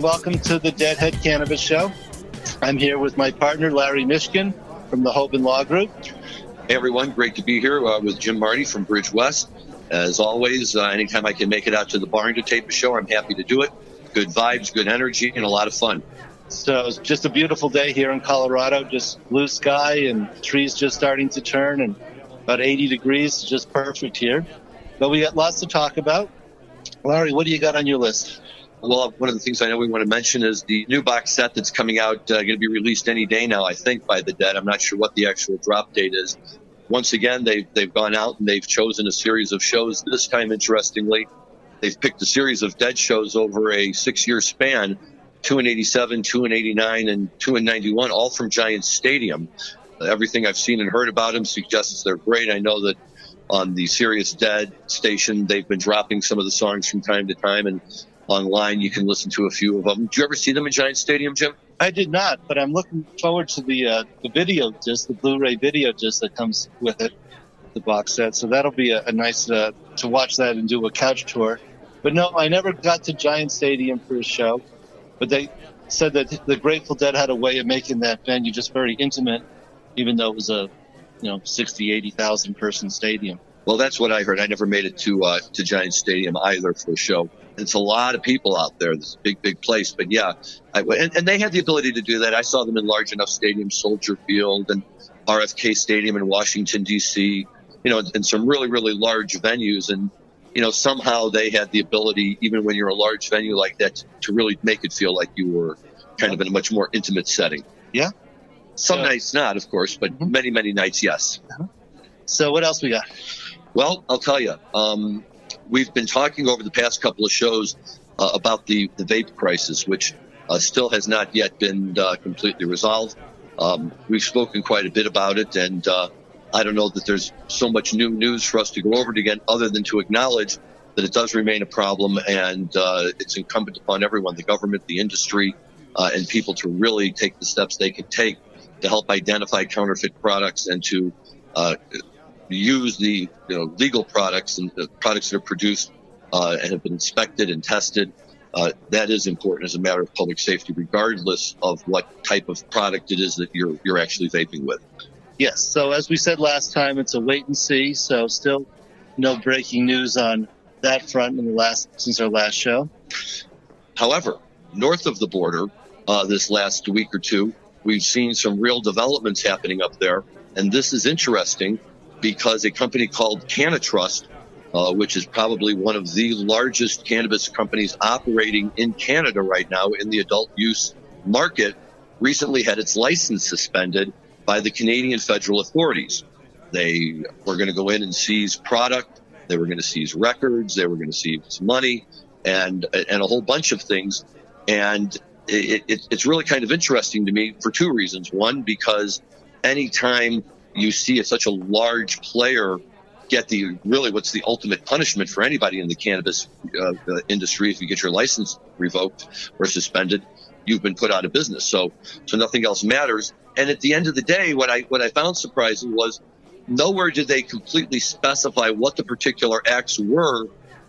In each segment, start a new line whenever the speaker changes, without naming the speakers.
and welcome to the Deadhead Cannabis Show. I'm here with my partner, Larry Mishkin from the Hoban Law Group.
Hey, everyone. Great to be here uh, with Jim Marty from Bridge West. As always, uh, anytime I can make it out to the barn to tape a show, I'm happy to do it. Good vibes, good energy, and a lot of fun.
So it's just a beautiful day here in Colorado, just blue sky and trees just starting to turn and about 80 degrees, just perfect here. But we got lots to talk about. Larry, what do you got on your list?
Well, one of the things I know we want to mention is the new box set that's coming out, uh, going to be released any day now, I think, by the Dead. I'm not sure what the actual drop date is. Once again, they've, they've gone out and they've chosen a series of shows. This time, interestingly, they've picked a series of Dead shows over a six year span two in 87, two in 89, and two in 91, all from Giant Stadium. Everything I've seen and heard about them suggests they're great. I know that on the Sirius Dead station, they've been dropping some of the songs from time to time, and online. You can listen to a few of them. Did you ever see them in Giant Stadium, Jim?
I did not, but I'm looking forward to the uh, the video disc, the Blu-ray video disc that comes with it, the box set. So that'll be a, a nice uh, to watch that and do a couch tour. But no, I never got to Giant Stadium for a show, but they said that the Grateful Dead had a way of making that venue just very intimate, even though it was a you know 60, 80,000 person stadium.
Well, that's what I heard. I never made it to uh, to Giant Stadium either for a show. It's a lot of people out there. It's a big, big place. But yeah, I, and, and they had the ability to do that. I saw them in large enough stadiums, Soldier Field and RFK Stadium in Washington D.C. You know, and some really, really large venues. And you know, somehow they had the ability, even when you're a large venue like that, to really make it feel like you were kind of in a much more intimate setting.
Yeah.
Some
Yeah.
nights not, of course, but
Mhm.
many, many nights, yes.
So what else we got?
Well, I'll tell you. Um, we've been talking over the past couple of shows uh, about the, the vape crisis, which uh, still has not yet been uh, completely resolved. Um, we've spoken quite a bit about it, and uh, I don't know that there's so much new news for us to go over it again, other than to acknowledge that it does remain a problem, and uh, it's incumbent upon everyone, the government, the industry, and people to really take the steps they can take to help identify counterfeit products and to uh, use the you know legal products and the products that are produced uh, and have been inspected and tested. Uh, that is important as a matter of public safety, regardless of what type of product it is that you're you're actually vaping with.
Yes. So as we said last time, it's a wait and see. So still no breaking news on that front in the last since our last show.
However, north of the border, uh, this last week or two, we've seen some real developments happening up there, and this is interesting because a company called CannTrust, uh, which is probably one of the largest cannabis companies operating in Canada right now in the adult use market, recently had its license suspended by the Canadian federal authorities. They were going to go in and seize product. They were going to seize records. They were going to seize money and and a whole bunch of things. And it, it, it's really kind of interesting to me for two reasons. One, because anytime you see a, such a large player get the really what's the ultimate punishment for anybody in the cannabis uh, industry if you get your license revoked or suspended you've been put out of business. So so nothing else matters. And at the end of the day what i what i found surprising was nowhere did they completely specify what the particular acts were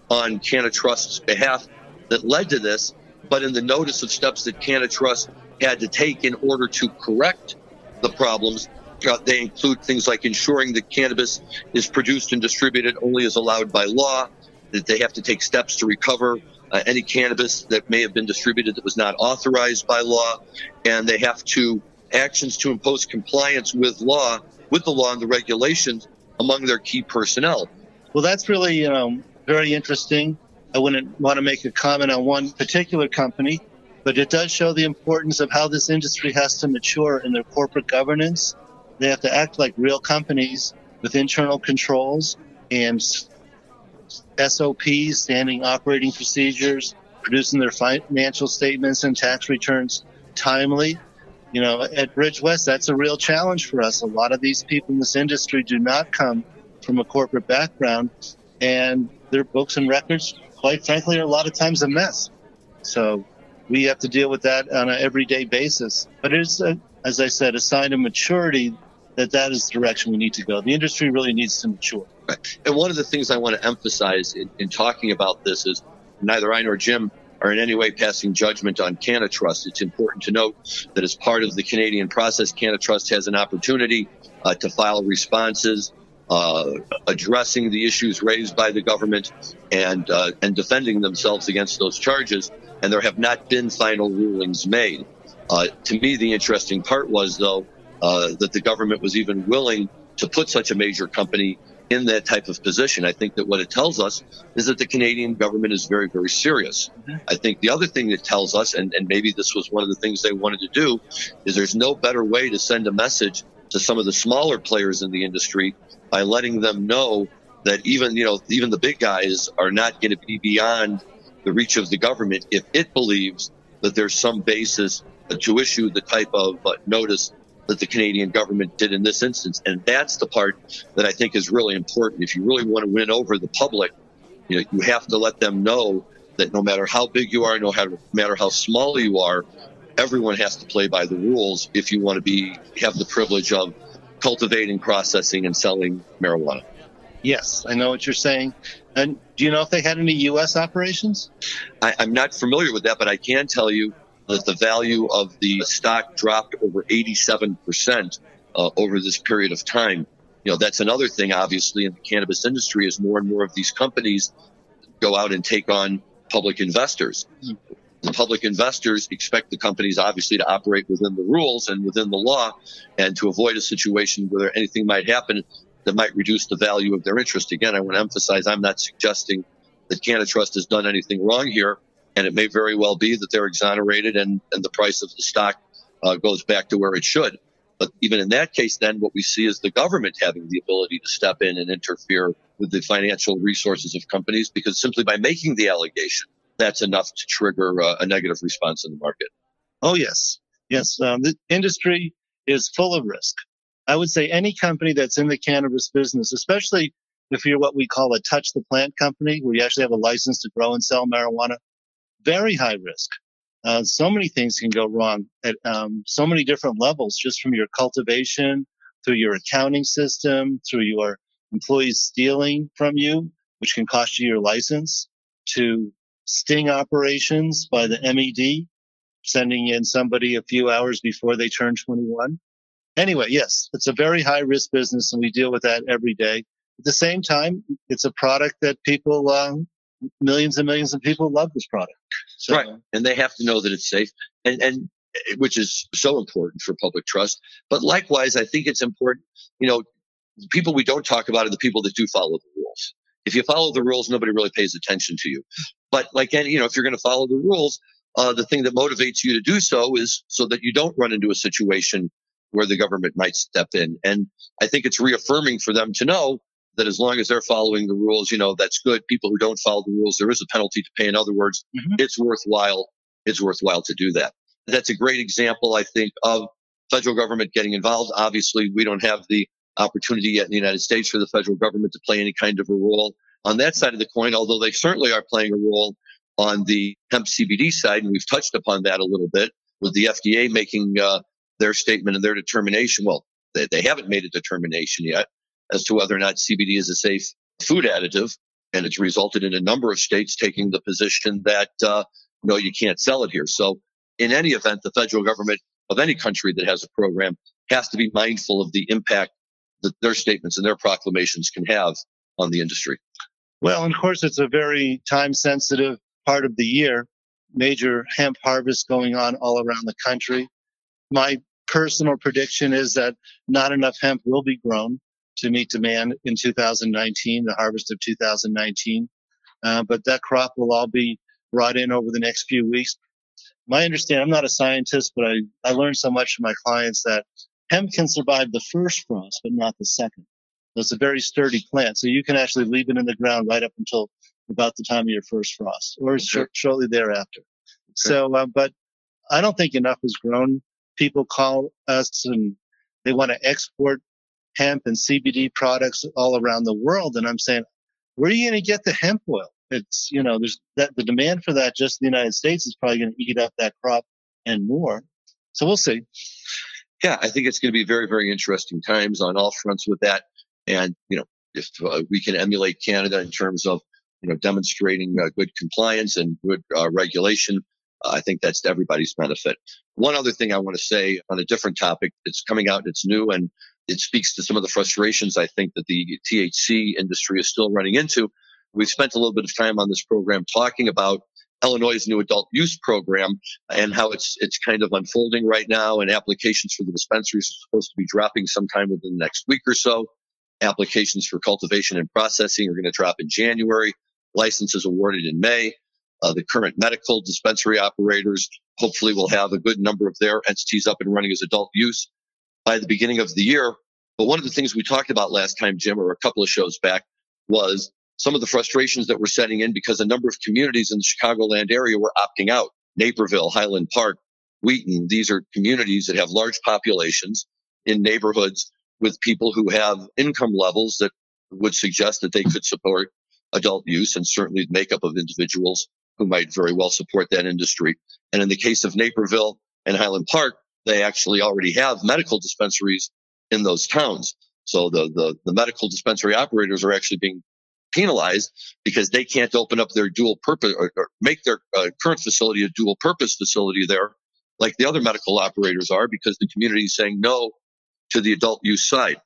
on CannTrust's behalf that led to this, but in the notice of steps that CannTrust had to take in order to correct the problems, uh, they include things like ensuring that cannabis is produced and distributed only as allowed by law, that they have to take steps to recover uh, any cannabis that may have been distributed that was not authorized by law, and they have to actions to impose compliance with law, with the law and the regulations among their key personnel.
Well, that's really know very interesting. I wouldn't want to make a comment on one particular company, but it does show the importance of how this industry has to mature in their corporate governance. They have to act like real companies with internal controls and SOPs, standing operating procedures, producing their financial statements and tax returns timely. You know, at Bridge West, that's a real challenge for us. A lot of these people in this industry do not come from a corporate background, and their books and records, quite frankly, are a lot of times a mess. So we have to deal with that on an everyday basis. But it's, a, as I said, a sign of maturity that that is the direction we need to go. The industry really needs to mature.
And one of the things I want to emphasize in, in talking about this is neither I nor Jim are in any way passing judgment on CannTrust. It's important to note that as part of the Canadian process, CannTrust has an opportunity uh, to file responses uh, addressing the issues raised by the government and uh, and defending themselves against those charges. And there have not been final rulings made. Uh, to me, the interesting part was, though, uh, that the government was even willing to put such a major company in that type of position. I think that what it tells us is that the Canadian government is very, very serious. Mm-hmm. I think the other thing that tells us, and, and maybe this was one of the things they wanted to do, is there's no better way to send a message to some of the smaller players in the industry by letting them know that even, you know, even the big guys are not going to be beyond the reach of the government if it believes that there's some basis to issue the type of uh, notice that the Canadian government did in this instance. And that's the part that I think is really important. If you really want to win over the public, you know, you have to let them know that no matter how big you are, no matter how small you are, everyone has to play by the rules if you want to be have the privilege of cultivating, processing, and selling marijuana.
Yes, I know what you're saying. And do you know if they had any U.S. operations?
I, am not familiar with that, but I can tell you that the value of the stock dropped over 87% uh, over this period of time. You know, that's another thing, obviously, in the cannabis industry is more and more of these companies go out and take on public investors. The public investors expect the companies obviously to operate within the rules and within the law and to avoid a situation where anything might happen that might reduce the value of their interest. Again, I want to emphasize I'm not suggesting that CannTrust has done anything wrong here and it may very well be that they're exonerated and, and the price of the stock uh, goes back to where it should. But even in that case, then what we see is the government having the ability to step in and interfere with the financial resources of companies because simply by making the allegation, that's enough to trigger uh, a negative response in the market.
Oh, yes. Yes. Um, the industry is full of risk. I would say any company that's in the cannabis business, especially if you're what we call a touch the plant company, where you actually have a license to grow and sell marijuana, very high risk. Uh, so many things can go wrong at um, so many different levels, just from your cultivation through your accounting system, through your employees stealing from you, which can cost you your license, to sting operations by the MED, sending in somebody a few hours before they turn 21. Anyway, yes, it's a very high risk business and we deal with that every day. At the same time, it's a product that people um, millions and millions of people love this product.
So, right. And they have to know that it's safe and, and which is so important for public trust. But likewise, I think it's important, you know, people we don't talk about are the people that do follow the rules. If you follow the rules, nobody really pays attention to you. But like any, you know, if you're going to follow the rules, uh, the thing that motivates you to do so is so that you don't run into a situation where the government might step in. And I think it's reaffirming for them to know that as long as they're following the rules, you know, that's good. People who don't follow the rules, there is a penalty to pay. In other words, mm-hmm. it's worthwhile. It's worthwhile to do that. That's a great example, I think, of federal government getting involved. Obviously, we don't have the opportunity yet in the United States for the federal government to play any kind of a role on that side of the coin, although they certainly are playing a role on the hemp CBD side. And we've touched upon that a little bit with the FDA making uh, their statement and their determination. Well, they, they haven't made a determination yet, as to whether or not CBD is a safe food additive. And it's resulted in a number of states taking the position that, uh, no, you can't sell it here. So in any event, the federal government of any country that has a program has to be mindful of the impact that their statements and their proclamations can have on the industry.
Well, of course, it's a very time sensitive part of the year. Major hemp harvest going on all around the country. My personal prediction is that not enough hemp will be grown to meet demand in 2019, the harvest of 2019. Uh, but that crop will all be brought in over the next few weeks. My understanding, I'm not a scientist, but I, I learned so much from my clients that hemp can survive the first frost, but not the second. So it's a very sturdy plant. So you can actually leave it in the ground right up until about the time of your first frost or okay. sh- shortly thereafter. Okay. So, uh, but I don't think enough is grown. People call us and they want to export hemp and CBD products all around the world. And I'm saying, where are you going to get the hemp oil? It's, you know, there's that the demand for that just in the United States is probably going to eat up that crop and more. So we'll see.
Yeah, I think it's going to be very, very interesting times on all fronts with that. And, you know, if uh, we can emulate Canada in terms of you know, demonstrating uh, good compliance and good uh, regulation. I think that's to everybody's benefit. One other thing I want to say on a different topic that's coming out it's new and it speaks to some of the frustrations I think that the THC industry is still running into. We've spent a little bit of time on this program talking about Illinois' new adult use program and how it's it's kind of unfolding right now. And applications for the dispensaries are supposed to be dropping sometime within the next week or so. Applications for cultivation and processing are going to drop in January. Licenses awarded in May. Uh, the current medical dispensary operators hopefully will have a good number of their entities up and running as adult use by the beginning of the year. But one of the things we talked about last time, Jim, or a couple of shows back, was some of the frustrations that were setting in because a number of communities in the Chicagoland area were opting out. Naperville, Highland Park, Wheaton, these are communities that have large populations in neighborhoods with people who have income levels that would suggest that they could support adult use and certainly the makeup of individuals who might very well support that industry. And in the case of Naperville and Highland Park, they actually already have medical dispensaries in those towns. So the, the, the medical dispensary operators are actually being penalized because they can't open up their dual purpose or, or make their uh, current facility a dual purpose facility there like the other medical operators are because the community is saying no to the adult use side.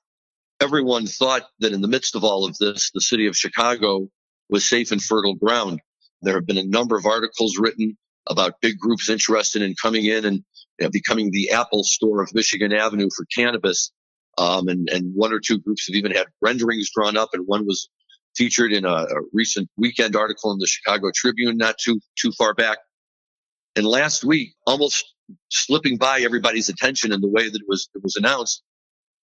Everyone thought that in the midst of all of this, the city of Chicago was safe and fertile ground. There have been a number of articles written about big groups interested in coming in and becoming the Apple store of Michigan Avenue for cannabis. Um, and, and one or two groups have even had renderings drawn up, and one was featured in a, a recent weekend article in the Chicago Tribune not too too far back. And last week, almost slipping by everybody's attention in the way that it was it was announced,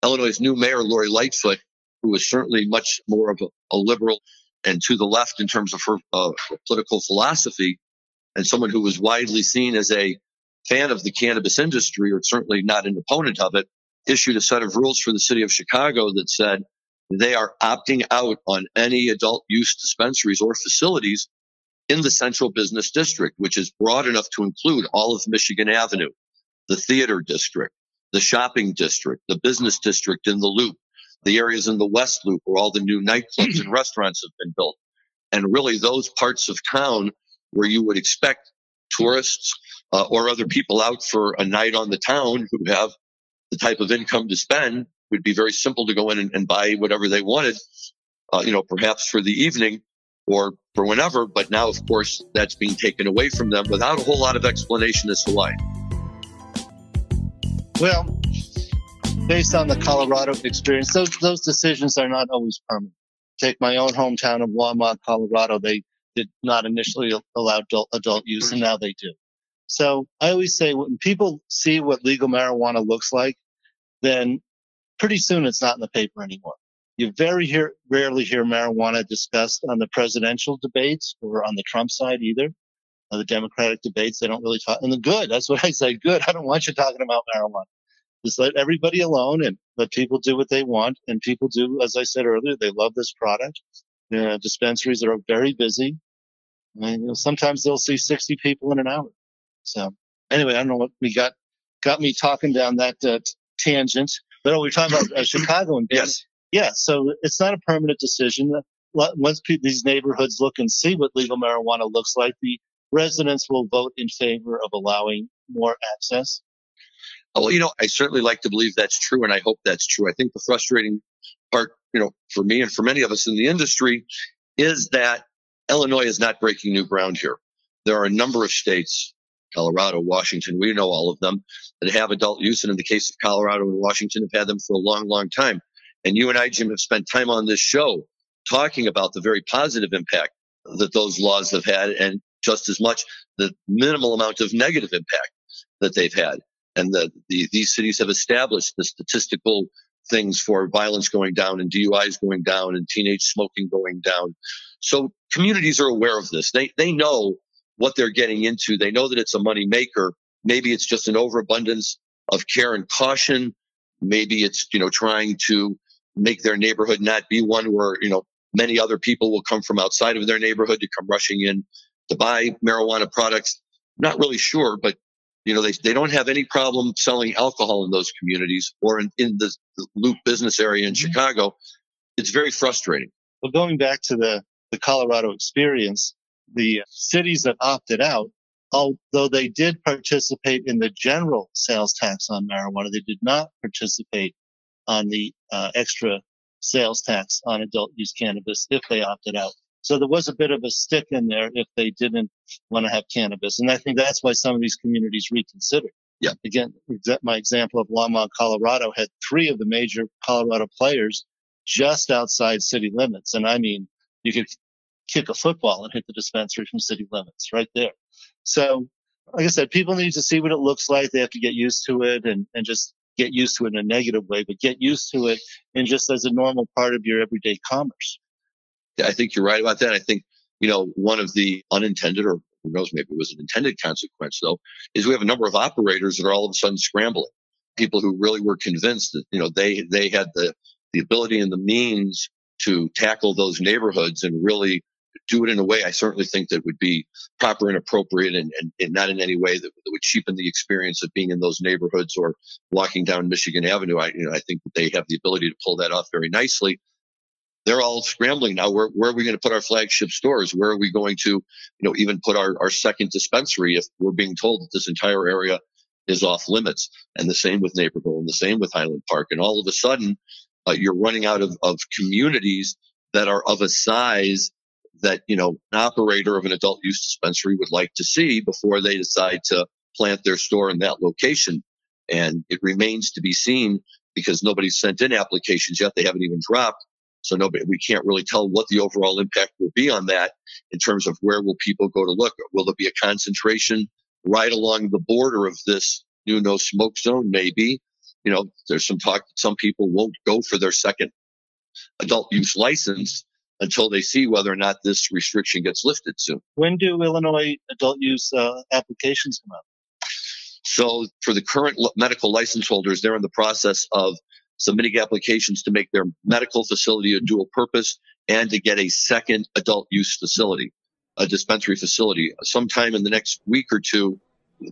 Illinois' new mayor Lori Lightfoot, who is certainly much more of a, a liberal and to the left in terms of her uh, political philosophy, and someone who was widely seen as a fan of the cannabis industry, or certainly not an opponent of it, issued a set of rules for the city of Chicago that said they are opting out on any adult use dispensaries or facilities in the central business district, which is broad enough to include all of Michigan Avenue, the theater district, the shopping district, the business district in the loop, the areas in the West Loop where all the new nightclubs and restaurants have been built. And really those parts of town where you would expect tourists uh, or other people out for a night on the town who have the type of income to spend would be very simple to go in and, and buy whatever they wanted, uh, you know, perhaps for the evening or for whenever. But now, of course, that's being taken away from them without a whole lot of explanation as to why.
Well, based on the Colorado experience, those, those decisions are not always permanent. Take my own hometown of Longmont, Colorado. They did not initially allow adult, adult use, and now they do. So I always say when people see what legal marijuana looks like, then pretty soon it's not in the paper anymore. You very hear, rarely hear marijuana discussed on the presidential debates or on the Trump side either. Uh, the Democratic debates, they don't really talk. And the good, that's what I say. Good. I don't want you talking about marijuana. Just let everybody alone and let people do what they want. And people do, as I said earlier, they love this product. You dispensaries are very busy. And, you know, sometimes they'll see 60 people in an hour. So anyway, I don't know what we got got me talking down that uh, tangent. But oh, we are talking about uh, Chicago and
yes,
yeah. So it's not a permanent decision. Once people, these neighborhoods look and see what legal marijuana looks like, the residents will vote in favor of allowing more access.
Oh, well, you know, I certainly like to believe that's true, and I hope that's true. I think the frustrating part, you know, for me and for many of us in the industry, is that Illinois is not breaking new ground here. There are a number of states Colorado, Washington, we know all of them that have adult use. And in the case of Colorado and Washington, have had them for a long, long time. And you and I, Jim, have spent time on this show talking about the very positive impact that those laws have had and just as much the minimal amount of negative impact that they've had. And the, the, these cities have established the statistical things for violence going down and DUIs going down and teenage smoking going down. So communities are aware of this. They, they know what they're getting into. They know that it's a money maker. Maybe it's just an overabundance of care and caution. Maybe it's, you know, trying to make their neighborhood not be one where, you know, many other people will come from outside of their neighborhood to come rushing in to buy marijuana products. Not really sure, but you know, they, they don't have any problem selling alcohol in those communities or in, in the, the loop business area in mm-hmm. Chicago. It's very frustrating.
Well, going back to the the Colorado experience, the cities that opted out, although they did participate in the general sales tax on marijuana, they did not participate on the uh, extra sales tax on adult use cannabis if they opted out. So there was a bit of a stick in there if they didn't want to have cannabis. And I think that's why some of these communities reconsidered.
Yeah.
Again, my example of Longmont, Colorado had three of the major Colorado players just outside city limits. And I mean, you could kick a football and hit the dispensary from city limits right there. So, like I said, people need to see what it looks like. They have to get used to it and, and just get used to it in a negative way, but get used to it and just as a normal part of your everyday commerce.
I think you're right about that. I think, you know, one of the unintended or who knows, maybe it was an intended consequence though, is we have a number of operators that are all of a sudden scrambling. People who really were convinced that, you know, they, they had the, the ability and the means to tackle those neighborhoods and really do it in a way I certainly think that would be proper and appropriate and, and, and not in any way that, that, would cheapen the experience of being in those neighborhoods or walking down Michigan Avenue. I, you know, I think that they have the ability to pull that off very nicely. They're all scrambling now. Where, where are we going to put our flagship stores? Where are we going to, you know, even put our, our second dispensary if we're being told that this entire area is off limits? And the same with Naperville and the same with Highland Park. And all of a sudden, uh, you're running out of, of communities that are of a size that, you know, an operator of an adult use dispensary would like to see before they decide to plant their store in that location. And it remains to be seen because nobody's sent in applications yet. They haven't even dropped. So nobody, we can't really tell what the overall impact will be on that in terms of where will people go to look. Will there be a concentration right along the border of this new no smoke zone? Maybe. You know, there's some talk that some people won't go for their second adult use license until they see whether or not this restriction gets lifted soon.
When do Illinois adult use uh, applications come out?
So for the current medical license holders, they're in the process of submitting applications to make their medical facility a dual purpose and to get a second adult use facility, a dispensary facility. Sometime in the next week or two,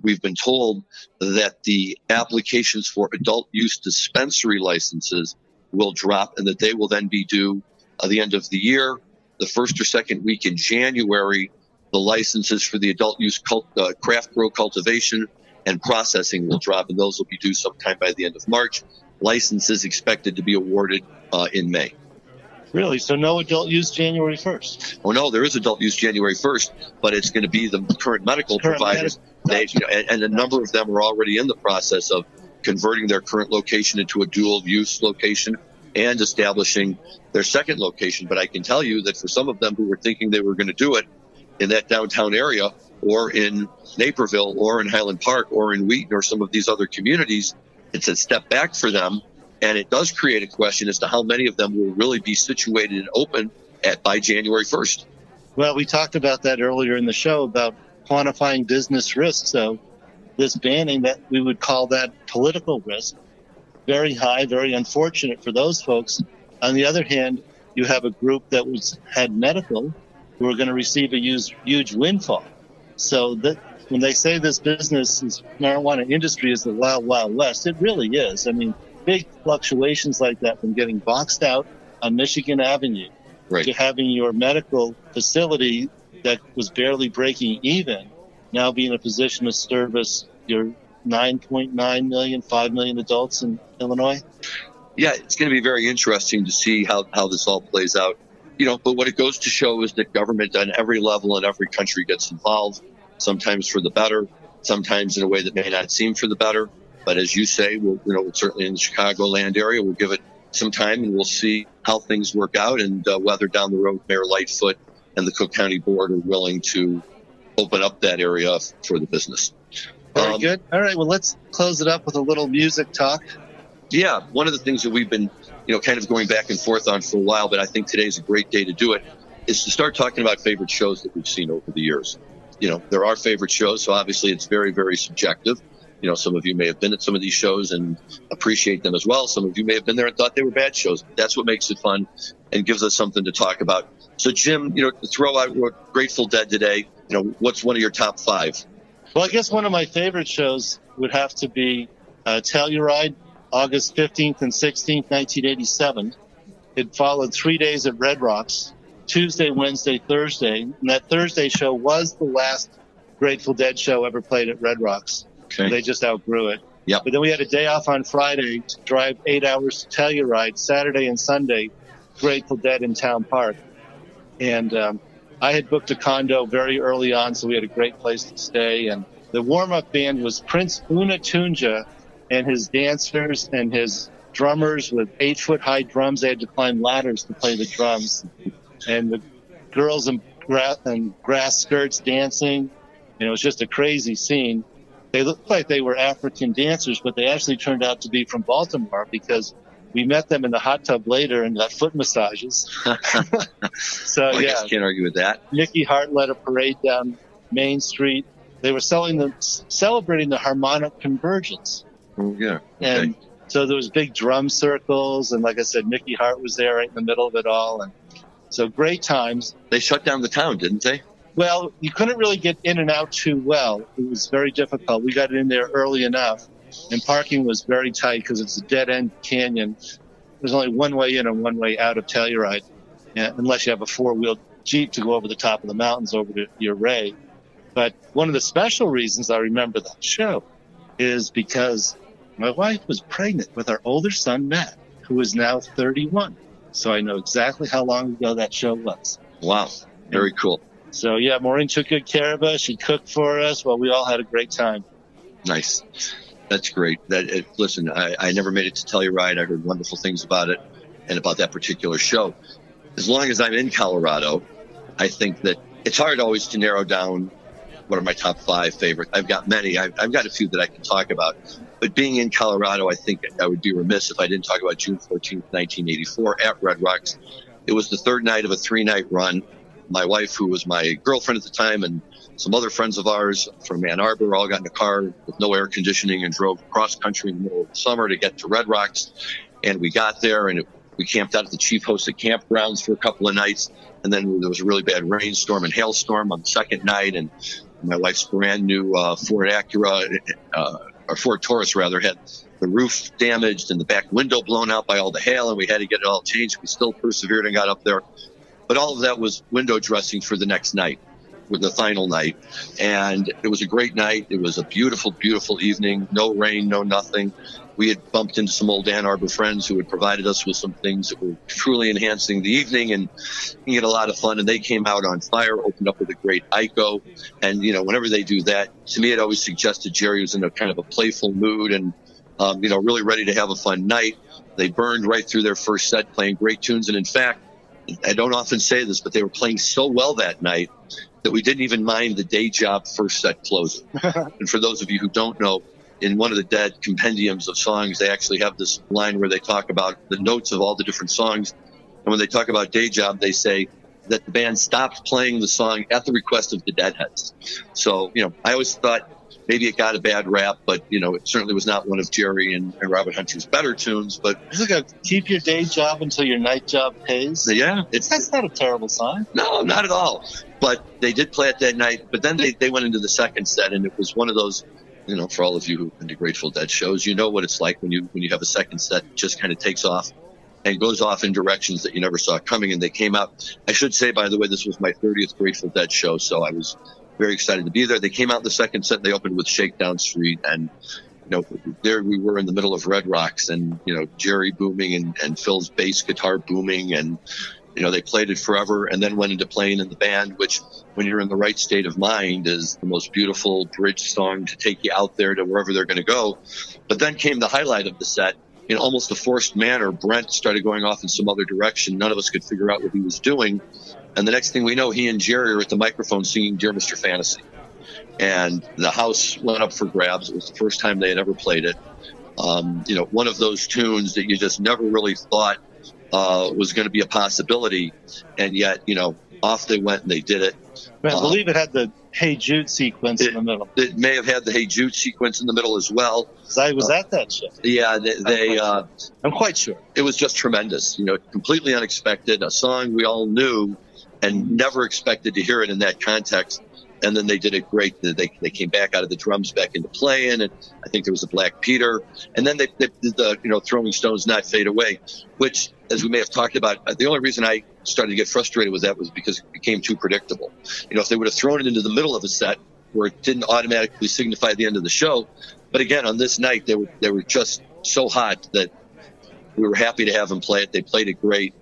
we've been told that the applications for adult use dispensary licenses will drop and that they will then be due uh, the end of the year, the first or second week in January, the licenses for the adult use cult, uh, craft grow cultivation and processing will drop, and those will be due sometime by the end of March. Licenses expected to be awarded uh, in May.
Really? So no adult use January 1st?
Oh no, there is adult use January 1st, but it's going to be the current medical current providers. They, you know, and, and, a number of them are already in the process of converting their current location into a dual use location and establishing their second location. But I can tell you that for some of them who were thinking they were going to do it in that downtown area or in Naperville or in Highland Park or in Wheaton or some of these other communities, it's a step back for them. And it does create a question as to how many of them will really be situated and open at by January 1st.
Well, we talked about that earlier in the show about quantifying business risk. So this banning that we would call that political risk very high, very unfortunate for those folks. On the other hand, you have a group that was had medical who are going to receive a huge, huge windfall. So that when they say this business is marijuana industry is the wild, wild west, it really is. I mean, big fluctuations like that from getting boxed out on Michigan Avenue
right.
to having your medical facility that was barely breaking even now be in a position to service your 9.9 million, 5 million adults in Illinois?
Yeah, it's going to be very interesting to see how, how this all plays out. You know, but what it goes to show is that government on every level in every country gets involved, sometimes for the better, sometimes in a way that may not seem for the better. But as you say, we'll, you know, certainly in the Chicagoland area, we'll give it some time and we'll see how things work out and uh, whether down the road Mayor Lightfoot and the Cook County Board are willing to open up that area for the business.
Very um, good. All right. Well, let's close it up with a little music talk.
Yeah. One of the things that we've been, you know, kind of going back and forth on for a while, but I think today's a great day to do it, is to start talking about favorite shows that we've seen over the years. You know, there are our favorite shows, so obviously it's very, very subjective. You know, some of you may have been at some of these shows and appreciate them as well. Some of you may have been there and thought they were bad shows. That's what makes it fun and gives us something to talk about. So, Jim, you know, to throw out Grateful Dead today, you know, what's one of your top five?
Well, I guess one of my favorite shows would have to be uh, Telluride, August 15th and 16th, 1987. It followed three days at Red Rocks. Tuesday, Wednesday, Thursday. And that Thursday show was the last Grateful Dead show ever played at Red Rocks.
Okay.
They just outgrew it.
Yep.
But then we had a day off on Friday to drive eight hours to Telluride, Saturday and Sunday, Grateful Dead in Town Park. And um, I had booked a condo very early on, so we had a great place to stay. And the warm up band was Prince Unatunja and his dancers and his drummers with eight foot high drums. They had to climb ladders to play the drums. And the girls in grass, in grass skirts dancing. And it was just a crazy scene. They looked like they were African dancers, but they actually turned out to be from Baltimore because we met them in the hot tub later and got foot massages. so
Well, I
yeah,
can't argue with that.
Mickey Hart led a parade down Main Street. They were selling the celebrating the harmonic convergence,
Oh, yeah. Okay.
and so there was big drum circles, and like I said, Mickey Hart was there right in the middle of it all, and so great times.
they shut down the town, didn't they?
Well, you couldn't really get in and out too well. It was very difficult. We got in there early enough, and parking was very tight because it's a dead end canyon. There's only one way in and one way out of Telluride, yeah, unless you have a four wheel Jeep to go over the top of the mountains over to Ouray. But one of the special reasons I remember that show is because my wife was pregnant with our older son, Matt, who is now 31. So I know exactly how long ago that show was.
Wow. Very cool.
So yeah, Maureen took good care of us. She cooked for us. Well, we all had a great time.
Nice. That's great. That it, listen, I, I never made it to Telluride. I heard wonderful things about it and about that particular show. As long as I'm in Colorado, I think that it's hard always to narrow down what are my top five favorites. I've got many. I've, I've got a few that I can talk about. But being in Colorado, I think I would be remiss if I didn't talk about June 14th, 1984 at Red Rocks. It was the third night of a three night run. My wife, who was my girlfriend at the time, and some other friends of ours from Ann Arbor all got in a car with no air conditioning and drove cross country in the middle of the summer to get to Red Rocks. And we got there and it, we camped out at the Chief Hosa campgrounds for a couple of nights. And then there was a really bad rainstorm and hailstorm on the second night. And my wife's brand new uh, Ford Acura, uh, or Ford Taurus rather, had the roof damaged and the back window blown out by all the hail. And we had to get it all changed. We still persevered and got up there. But all of that was window dressing for the next night with the final night. And it was a great night. It was a beautiful, beautiful evening. No rain, no nothing. We had bumped into some old Ann Arbor friends who had provided us with some things that were truly enhancing the evening and we had a lot of fun. And they came out on fire, opened up with a great Iko. And, you know, whenever they do that, to me, it always suggested Jerry was in a kind of a playful mood and, um, you know, really ready to have a fun night. They burned right through their first set, playing great tunes. And in fact, I don't often say this, but they were playing so well that night that we didn't even mind the day job first set closing. and for those of you who don't know, in one of the dead compendiums of songs, they actually have this line where they talk about the notes of all the different songs. And when they talk about day job, they say that the band stopped playing the song at the request of the Deadheads. So, you know, I always thought maybe it got a bad rap, but, you know, it certainly was not one of Jerry and, and Robert Hunter's better tunes. But
It's like a keep your day job until your night job pays.
yeah, it's
That's not a terrible sign.
No, not at all. But they did play it that night. But then they, they went into the second set, and it was one of those, you know, for all of you who've been to Grateful Dead shows, you know what it's like when you when you have a second set that just kind of takes off and goes off in directions that you never saw coming. And they came out. I should say, by the way, this was my 30th Grateful Dead show, so I was very excited to be there. They came out the second set. They opened with Shakedown Street, and you know, there we were in the middle of Red Rocks, and you know, Jerry booming and, and Phil's bass guitar booming, and you know, they played it forever and then went into playing in the band, which when you're in the right state of mind is the most beautiful bridge song to take you out there to wherever they're going to go. But then came the highlight of the set. In almost a forced manner, Brent started going off in some other direction. None of us could figure out what he was doing. And the next thing we know, he and Jerry are at the microphone singing Dear Mr. Fantasy. And the house went up for grabs. It was the first time they had ever played it. Um, you know, one of those tunes that you just never really thought uh, was going to be a possibility, and yet you know off they went and they did it.
I
Uh,
believe it had the Hey Jude sequence in the middle.
It may have had the Hey Jude sequence in the middle as well.
I was at that show.
Yeah, they, they uh,
I'm quite sure.
it was just tremendous. You know, completely unexpected. A song we all knew and mm-hmm. never expected to hear it in that context. And then they did it great. They, they came back out of the drums back into playing, and I think there was a Black Peter. And then they, they did the you know Throwing Stones Not Fade Away, which, as we may have talked about, the only reason I started to get frustrated with that was because it became too predictable. You know, if they would have thrown it into the middle of a set where it didn't automatically signify the end of the show, but again, on this night they were they were just so hot that we were happy to have them play it. They played it great,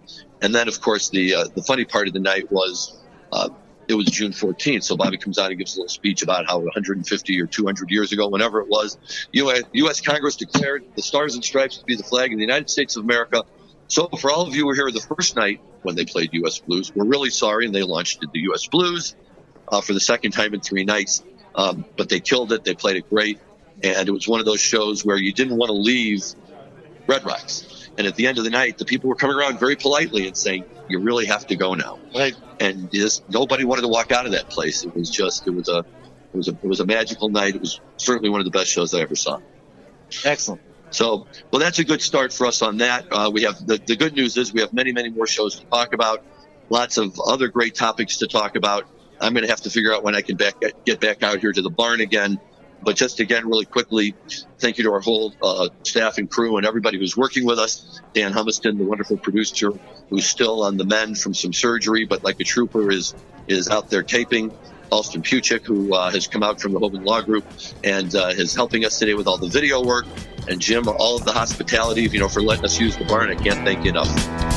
and then of course the uh, the funny part of the night was. Uh, it was June 14th. So Bobby comes out and gives a little speech about how 150 or 200 years ago, whenever it was, US, U.S. Congress declared the Stars and Stripes to be the flag of the United States of America. So for all of you who were here the first night when they played U.S. Blues, we're really sorry, and they launched the U.S. Blues uh, for the second time in three nights. Um, but they killed it. They played it great, and it was one of those shows where you didn't want to leave Red Rocks. And at the end of the night, the people were coming around very politely and saying, "You really have to go now."
Right.
And just nobody wanted to walk out of that place. It was just, it was a, it was a, it was a magical night. It was certainly one of the best shows I ever saw.
Excellent.
So, well, that's a good start for us on that. Uh, we have the, the good news is we have many, many more shows to talk about. Lots of other great topics to talk about. I'm going to have to figure out when I can back, get back out here to the barn again but just again, really quickly, thank you to our whole uh, staff and crew and everybody who's working with us. Dan Humiston, the wonderful producer, who's still on the mend from some surgery, but like a trooper is is out there taping. Alston Puchik, who uh, has come out from the Hoban Law Group and uh, is helping us today with all the video work. And Jim, all of the hospitality, you know, for letting us use the barn. I can't thank you enough.